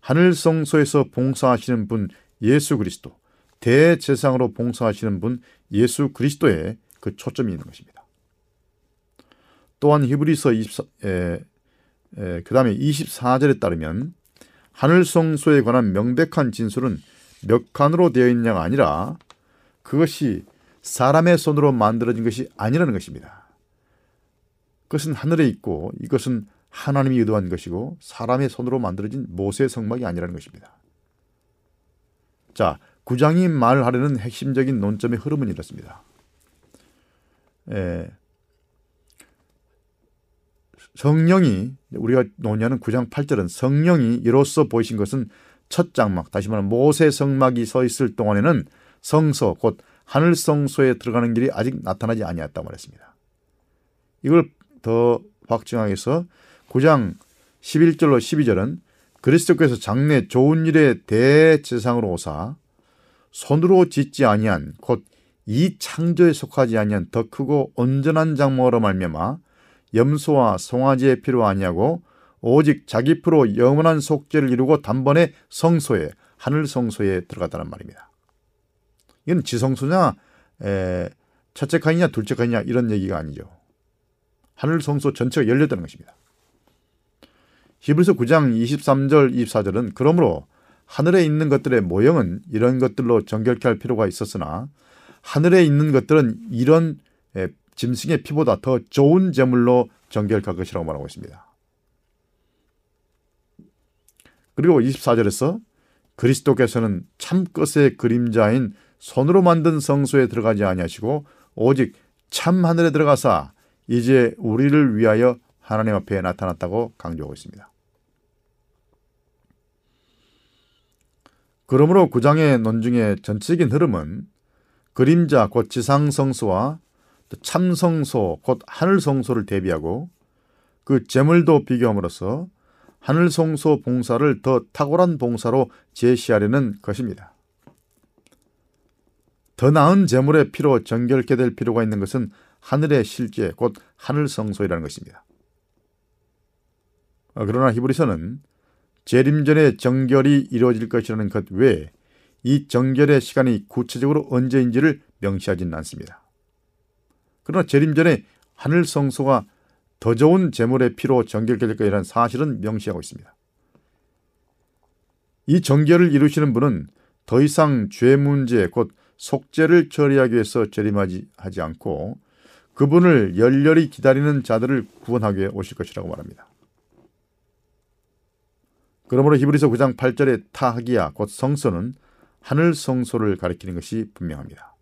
하늘 성소에서 봉사하시는 분 예수 그리스도, 대제상으로 봉사하시는 분 예수 그리스도에 그 초점이 있는 것입니다. 또한 히브리서 24, 에, 에, 그 다음에 24절에 따르면 하늘 성소에 관한 명백한 진술은 몇 칸으로 되어 있냐가 아니라 그것이 사람의 손으로 만들어진 것이 아니라는 것입니다. 그것은 하늘에 있고 이것은 하나님이 의도한 것이고 사람의 손으로 만들어진 모세의 성막이 아니라는 것입니다. 자, 구장이 말하려는 핵심적인 논점의 흐름은 이렇습니다. 에, 성령이 우리가 논의하는 9장 8절은 성령이 이로써 보이신 것은 첫 장막 다시 말하면 모세 성막이 서 있을 동안에는 성소 곧 하늘 성소에 들어가는 길이 아직 나타나지 아니었다 말했습니다. 이걸 더 확증하기 위해서 9장 11절로 12절은 그리스도께서 장래 좋은 일의 대제상으로 오사 손으로 짓지 아니한 곧 이 창조에 속하지 아니한 더 크고 온전한 장막으로 말미암아 염소와 송아지의 피로 아니하고 오직 자기 피로 영원한 속죄를 이루고 단번에 성소에 하늘 성소에 들어갔다는 말입니다. 이건 지성소냐 에, 첫째 칸이냐 둘째 칸이냐 이런 얘기가 아니죠. 하늘 성소 전체가 열렸다는 것입니다. 히브리서 9장 23절 24절은 그러므로 하늘에 있는 것들의 모형은 이런 것들로 정결케 할 필요가 있었으나 하늘에 있는 것들은 이런 짐승의 피보다 더 좋은 제물로 정결할 것이라고 말하고 있습니다. 그리고 24절에서 그리스도께서는 참 것의 그림자인 손으로 만든 성소에 들어가지 아니하시고 오직 참 하늘에 들어가사 이제 우리를 위하여 하나님 앞에 나타났다고 강조하고 있습니다. 그러므로 구장의 논중의 전체적인 흐름은 그림자 곧 지상 성소와 참성소 곧 하늘 성소를 대비하고 그 제물도 비교함으로써 하늘성소 봉사를 더 탁월한 봉사로 제시하려는 것입니다. 더 나은 제물의 피로 정결케 될 필요가 있는 것은 하늘의 실제 곧 하늘성소이라는 것입니다. 그러나 히브리서는 재림전의 정결이 이루어질 것이라는 것 외에 이 정결의 시간이 구체적으로 언제인지를 명시하지는 않습니다. 그러나 재림전에 하늘 성소가 더 좋은 재물의 피로 정결될 것이라는 사실은 명시하고 있습니다. 이 정결을 이루시는 분은 더 이상 죄 문제 곧 속죄를 처리하기 위해서 재림하지 하지 않고 그분을 열렬히 기다리는 자들을 구원하기 위해 오실 것이라고 말합니다. 그러므로 히브리서 9장 8절의 타하기야 곧 성소는 하늘 성소를 가리키는 것이 분명합니다.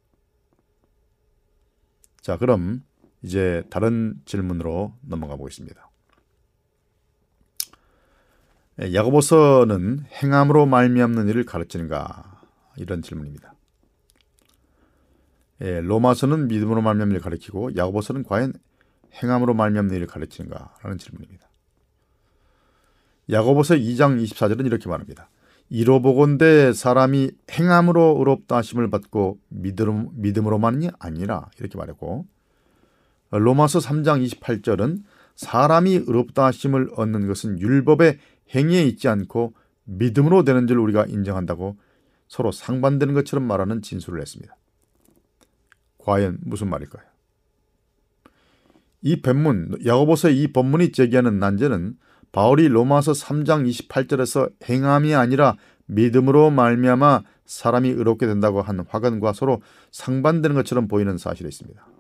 자, 그럼 이제 다른 질문으로 넘어가 보겠습니다. 예, 야고보서는 행함으로 말미암는 일을 가르치는가 이런 질문입니다. 예, 로마서는 믿음으로 말미암는 일을 가르치고 야고보서는 과연 행함으로 말미암는 일을 가르치는가라는 질문입니다. 야고보서 2장 24절은 이렇게 말합니다. 이로 보건대 사람이 행함으로 의롭다 하심을 받고 믿음, 믿음으로만이 아니라 이렇게 말했고 로마서 3장 28절은 사람이 의롭다 하심을 얻는 것은 율법의 행위에 있지 않고 믿음으로 되는 줄 우리가 인정한다고 서로 상반되는 것처럼 말하는 진술을 했습니다. 과연 무슨 말일까요? 이 본문 야고보서의 이 본문이 제기하는 난제는 바울이 로마서 3장 28절에서 행함이 아니라 믿음으로 말미암아 사람이 의롭게 된다고 한 화근과 서로 상반되는 것처럼 보이는 사실이 있습니다.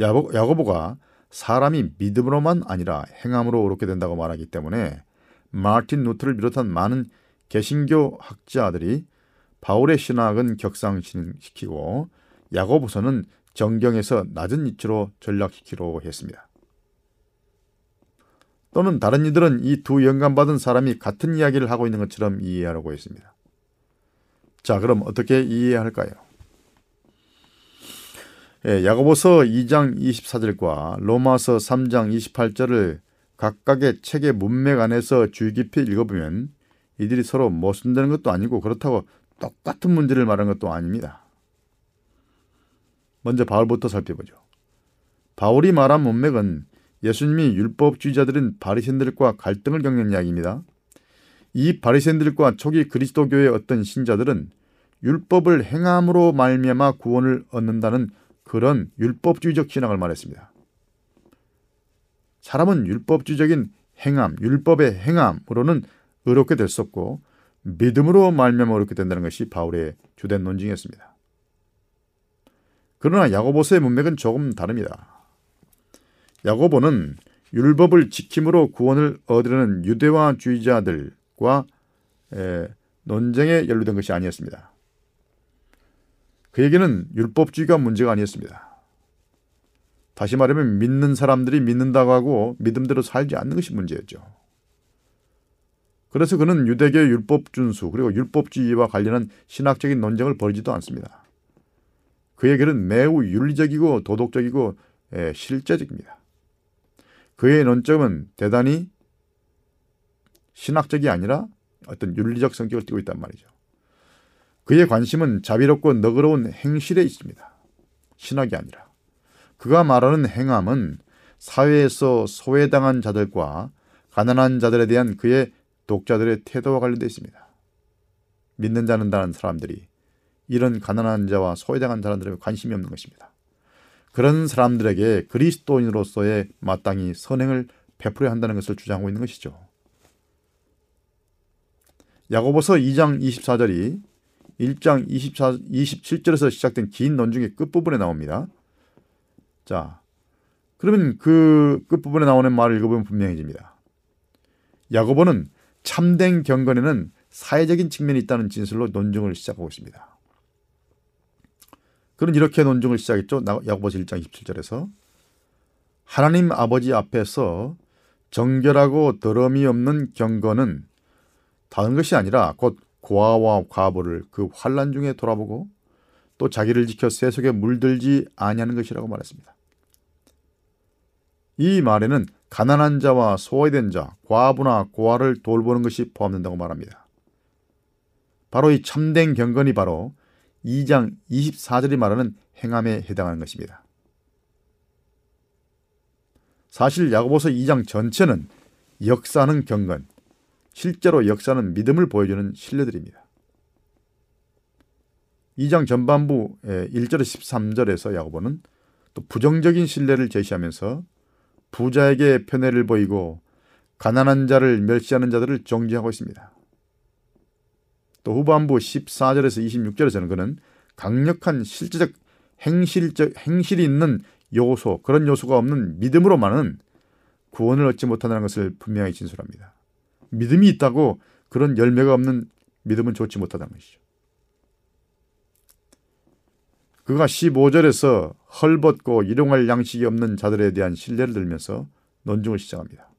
야고보가 사람이 믿음으로만 아니라 행함으로 의롭게 된다고 말하기 때문에 마틴 루트를 비롯한 많은 개신교 학자들이 바울의 신학은 격상시키고 야고보서는 정경에서 낮은 위치로 전락시키려 했습니다. 또는 다른 이들은 이 두 영감받은 사람이 같은 이야기를 하고 있는 것처럼 이해하려고 했습니다. 자, 그럼 어떻게 이해할까요? 예, 야고보서 2장 24절과 로마서 3장 28절을 각각의 책의 문맥 안에서 주의 깊이 읽어보면 이들이 서로 모순되는 것도 아니고 그렇다고 똑같은 문제를 말하는 것도 아닙니다. 먼저 바울부터 살펴보죠. 바울이 말한 문맥은 예수님이 율법주의자들인 바리새인들과 갈등을 겪는 이야기입니다. 이 바리새인들과 초기 그리스도교의 어떤 신자들은 율법을 행함으로 말미암아 구원을 얻는다는 그런 율법주의적 신앙을 말했습니다. 사람은 율법주의적인 행함, 율법의 행함으로는 의롭게 될 수 없고 믿음으로 말미암아 의롭게 된다는 것이 바울의 주된 논증이었습니다. 그러나 야고보서의 문맥은 조금 다릅니다. 야고보는 율법을 지킴으로 구원을 얻으려는 유대화주의자들과 논쟁에 연루된 것이 아니었습니다. 그에게는 율법주의가 문제가 아니었습니다. 다시 말하면 믿는 사람들이 믿는다고 하고 믿음대로 살지 않는 것이 문제였죠. 그래서 그는 유대교 율법 준수 그리고 율법주의와 관련한 신학적인 논쟁을 벌이지도 않습니다. 그의 글은 매우 윤리적이고 도덕적이고 실제적입니다. 그의 논점은 대단히 신학적이 아니라 어떤 윤리적 성격을 띠고 있단 말이죠. 그의 관심은 자비롭고 너그러운 행실에 있습니다. 신학이 아니라. 그가 말하는 행함은 사회에서 소외당한 자들과 가난한 자들에 대한 그의 독자들의 태도와 관련되어 있습니다. 믿는 자는 다는 사람들이 이런 가난한 자와 소외당한 사람들에게 관심이 없는 것입니다. 그런 사람들에게 그리스도인으로서의 마땅히 선행을 베풀어야 한다는 것을 주장하고 있는 것이죠. 야고보서 2장 24절이 1장 24, 27절에서 시작된 긴 논중의 끝부분에 나옵니다. 자, 그러면 그 끝부분에 나오는 말을 읽어보면 분명해집니다. 야고보는 참된 경건에는 사회적인 측면이 있다는 진술로 논증을 시작하고 있습니다. 그는 이렇게 논증을 시작했죠. 야고보서 1장 27절에서 하나님 아버지 앞에서 정결하고 더러움이 없는 경건은 다른 것이 아니라 곧 고아와 과부를 그 환란 중에 돌아보고 또 자기를 지켜 세속에 물들지 아니하는 것이라고 말했습니다. 이 말에는 가난한 자와 소외된 자, 과부나 고아를 돌보는 것이 포함된다고 말합니다. 바로 이 참된 경건이 바로 2장 24절이 말하는 행함에 해당하는 것입니다. 사실 야고보서 2장 전체는 역사는 경건, 실제로 역사는 믿음을 보여주는 신뢰들입니다. 2장 전반부 1절에서 13절에서 야고보는 또 부정적인 신뢰를 제시하면서 부자에게 편애를 보이고 가난한 자를 멸시하는 자들을 정지하고 있습니다. 또 후반부 14절에서 26절에서는 그는 강력한 실제적 행실적 행실이 있는 요소 그런 요소가 없는 믿음으로만은 구원을 얻지 못한다는 것을 분명히 진술합니다. 믿음이 있다고 그런 열매가 없는 믿음은 좋지 못하다는 것이죠. 그가 15절에서 헐벗고 일용할 양식이 없는 자들에 대한 신뢰를 들면서 논증을 시작합니다.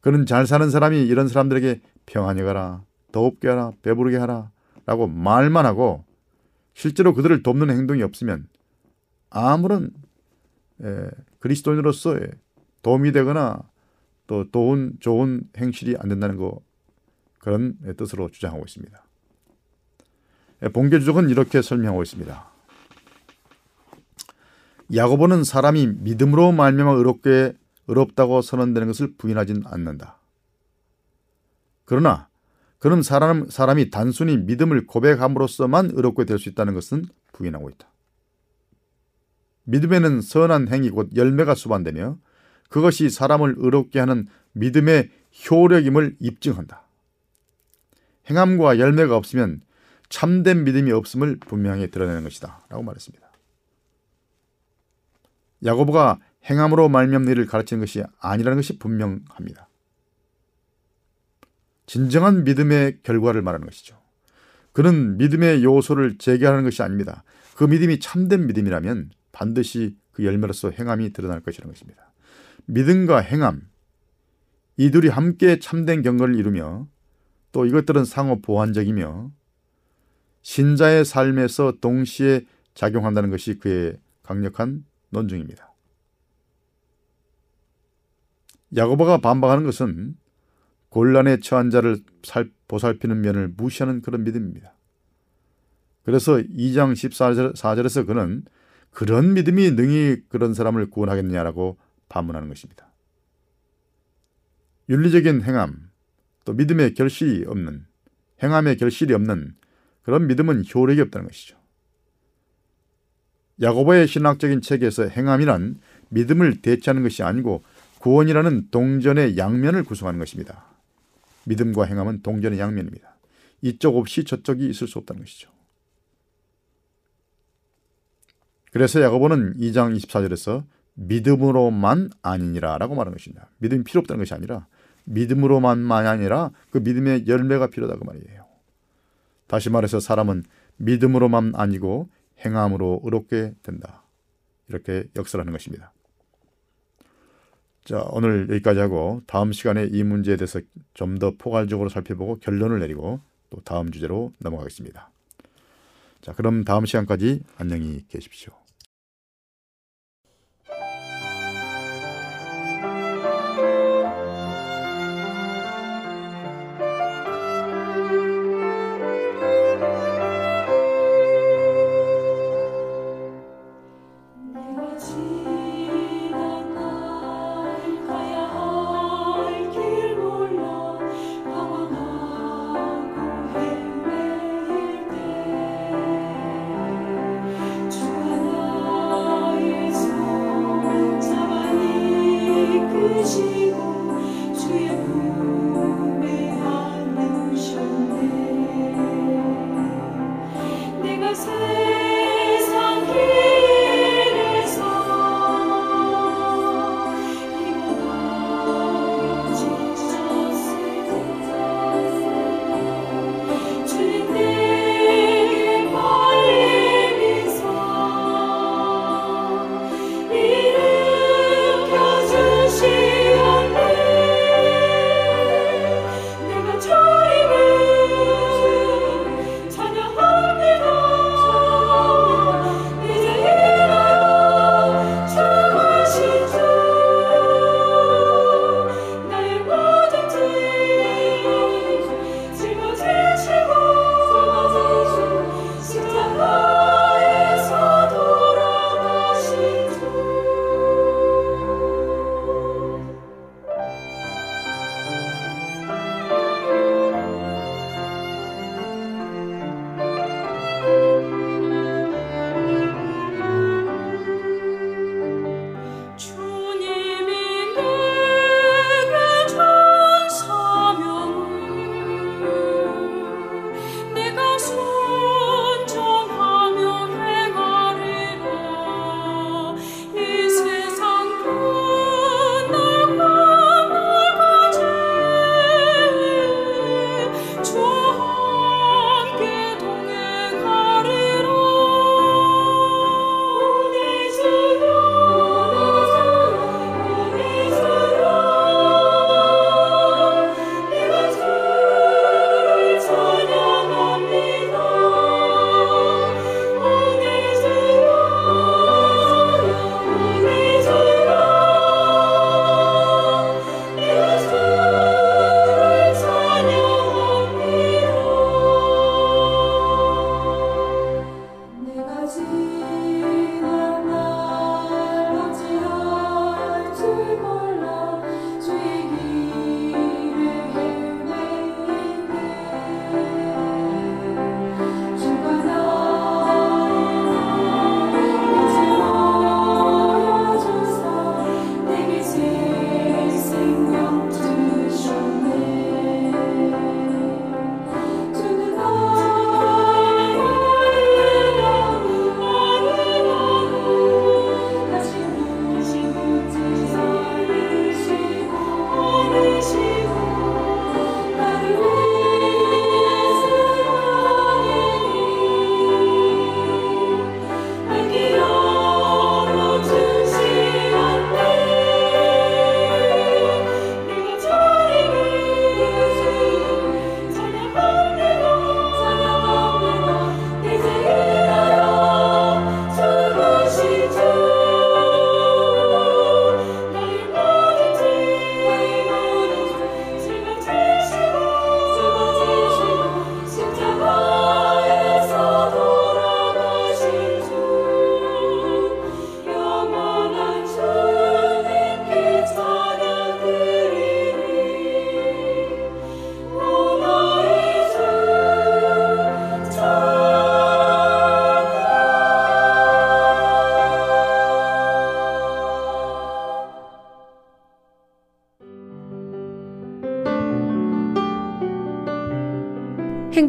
그는 잘 사는 사람이 이런 사람들에게 평안히 가라, 더웁게 하라, 배부르게 하라 라고 말만 하고 실제로 그들을 돕는 행동이 없으면 아무런 에, 그리스도인으로서 도움이 되거나 또 좋은 좋은 행실이 안 된다는 거 그런 뜻으로 주장하고 있습니다. 본교주적은 이렇게 설명하고 있습니다. 야고보는 사람이 믿음으로 말미암아 의롭게 의롭다고 선언되는 것을 부인하진 않는다. 그러나 그는 사람, 사람이 단순히 믿음을 고백함으로써만 의롭게 될 수 있다는 것은 부인하고 있다. 믿음에는 선한 행위 곧 열매가 수반되며 그것이 사람을 의롭게 하는 믿음의 효력임을 입증한다. 행함과 열매가 없으면 참된 믿음이 없음을 분명히 드러내는 것이다. 라고 말했습니다. 야고보가 행함으로 말미암는 일을 가르치는 것이 아니라는 것이 분명합니다. 진정한 믿음의 결과를 말하는 것이죠. 그는 믿음의 요소를 제기하는 것이 아닙니다. 그 믿음이 참된 믿음이라면 반드시 그 열매로서 행함이 드러날 것이라는 것입니다. 믿음과 행함 이 둘이 함께 참된 경거를 이루며 또 이것들은 상호 보완적이며 신자의 삶에서 동시에 작용한다는 것이 그의 강력한 논증입니다. 야고보가 반박하는 것은 곤란에 처한 자를 살, 보살피는 면을 무시하는 그런 믿음입니다. 그래서 2장 14절에서 그는 그런 믿음이 능히 그런 사람을 구원하겠느냐라고 반문하는 것입니다. 윤리적인 행함, 또 믿음의 결실이 없는, 행함의 결실이 없는 그런 믿음은 효력이 없다는 것이죠. 야고보의 신학적인 책에서 행함이란 믿음을 대체하는 것이 아니고 구원이라는 동전의 양면을 구성하는 것입니다. 믿음과 행함은 동전의 양면입니다. 이쪽 없이 저쪽이 있을 수 없다는 것이죠. 그래서 야고보는 2장 24절에서 믿음으로만 아니니라 라고 말하는 것입니다. 믿음이 필요 없다는 것이 아니라 믿음으로만만 아니라 그 믿음의 열매가 필요하다 그 말이에요. 다시 말해서 사람은 믿음으로만 아니고 행함으로 의롭게 된다. 이렇게 역설하는 것입니다. 자, 오늘 여기까지 하고 다음 시간에 이 문제에 대해서 좀 더 포괄적으로 살펴보고 결론을 내리고 또 다음 주제로 넘어가겠습니다. 자, 그럼 다음 시간까지 안녕히 계십시오.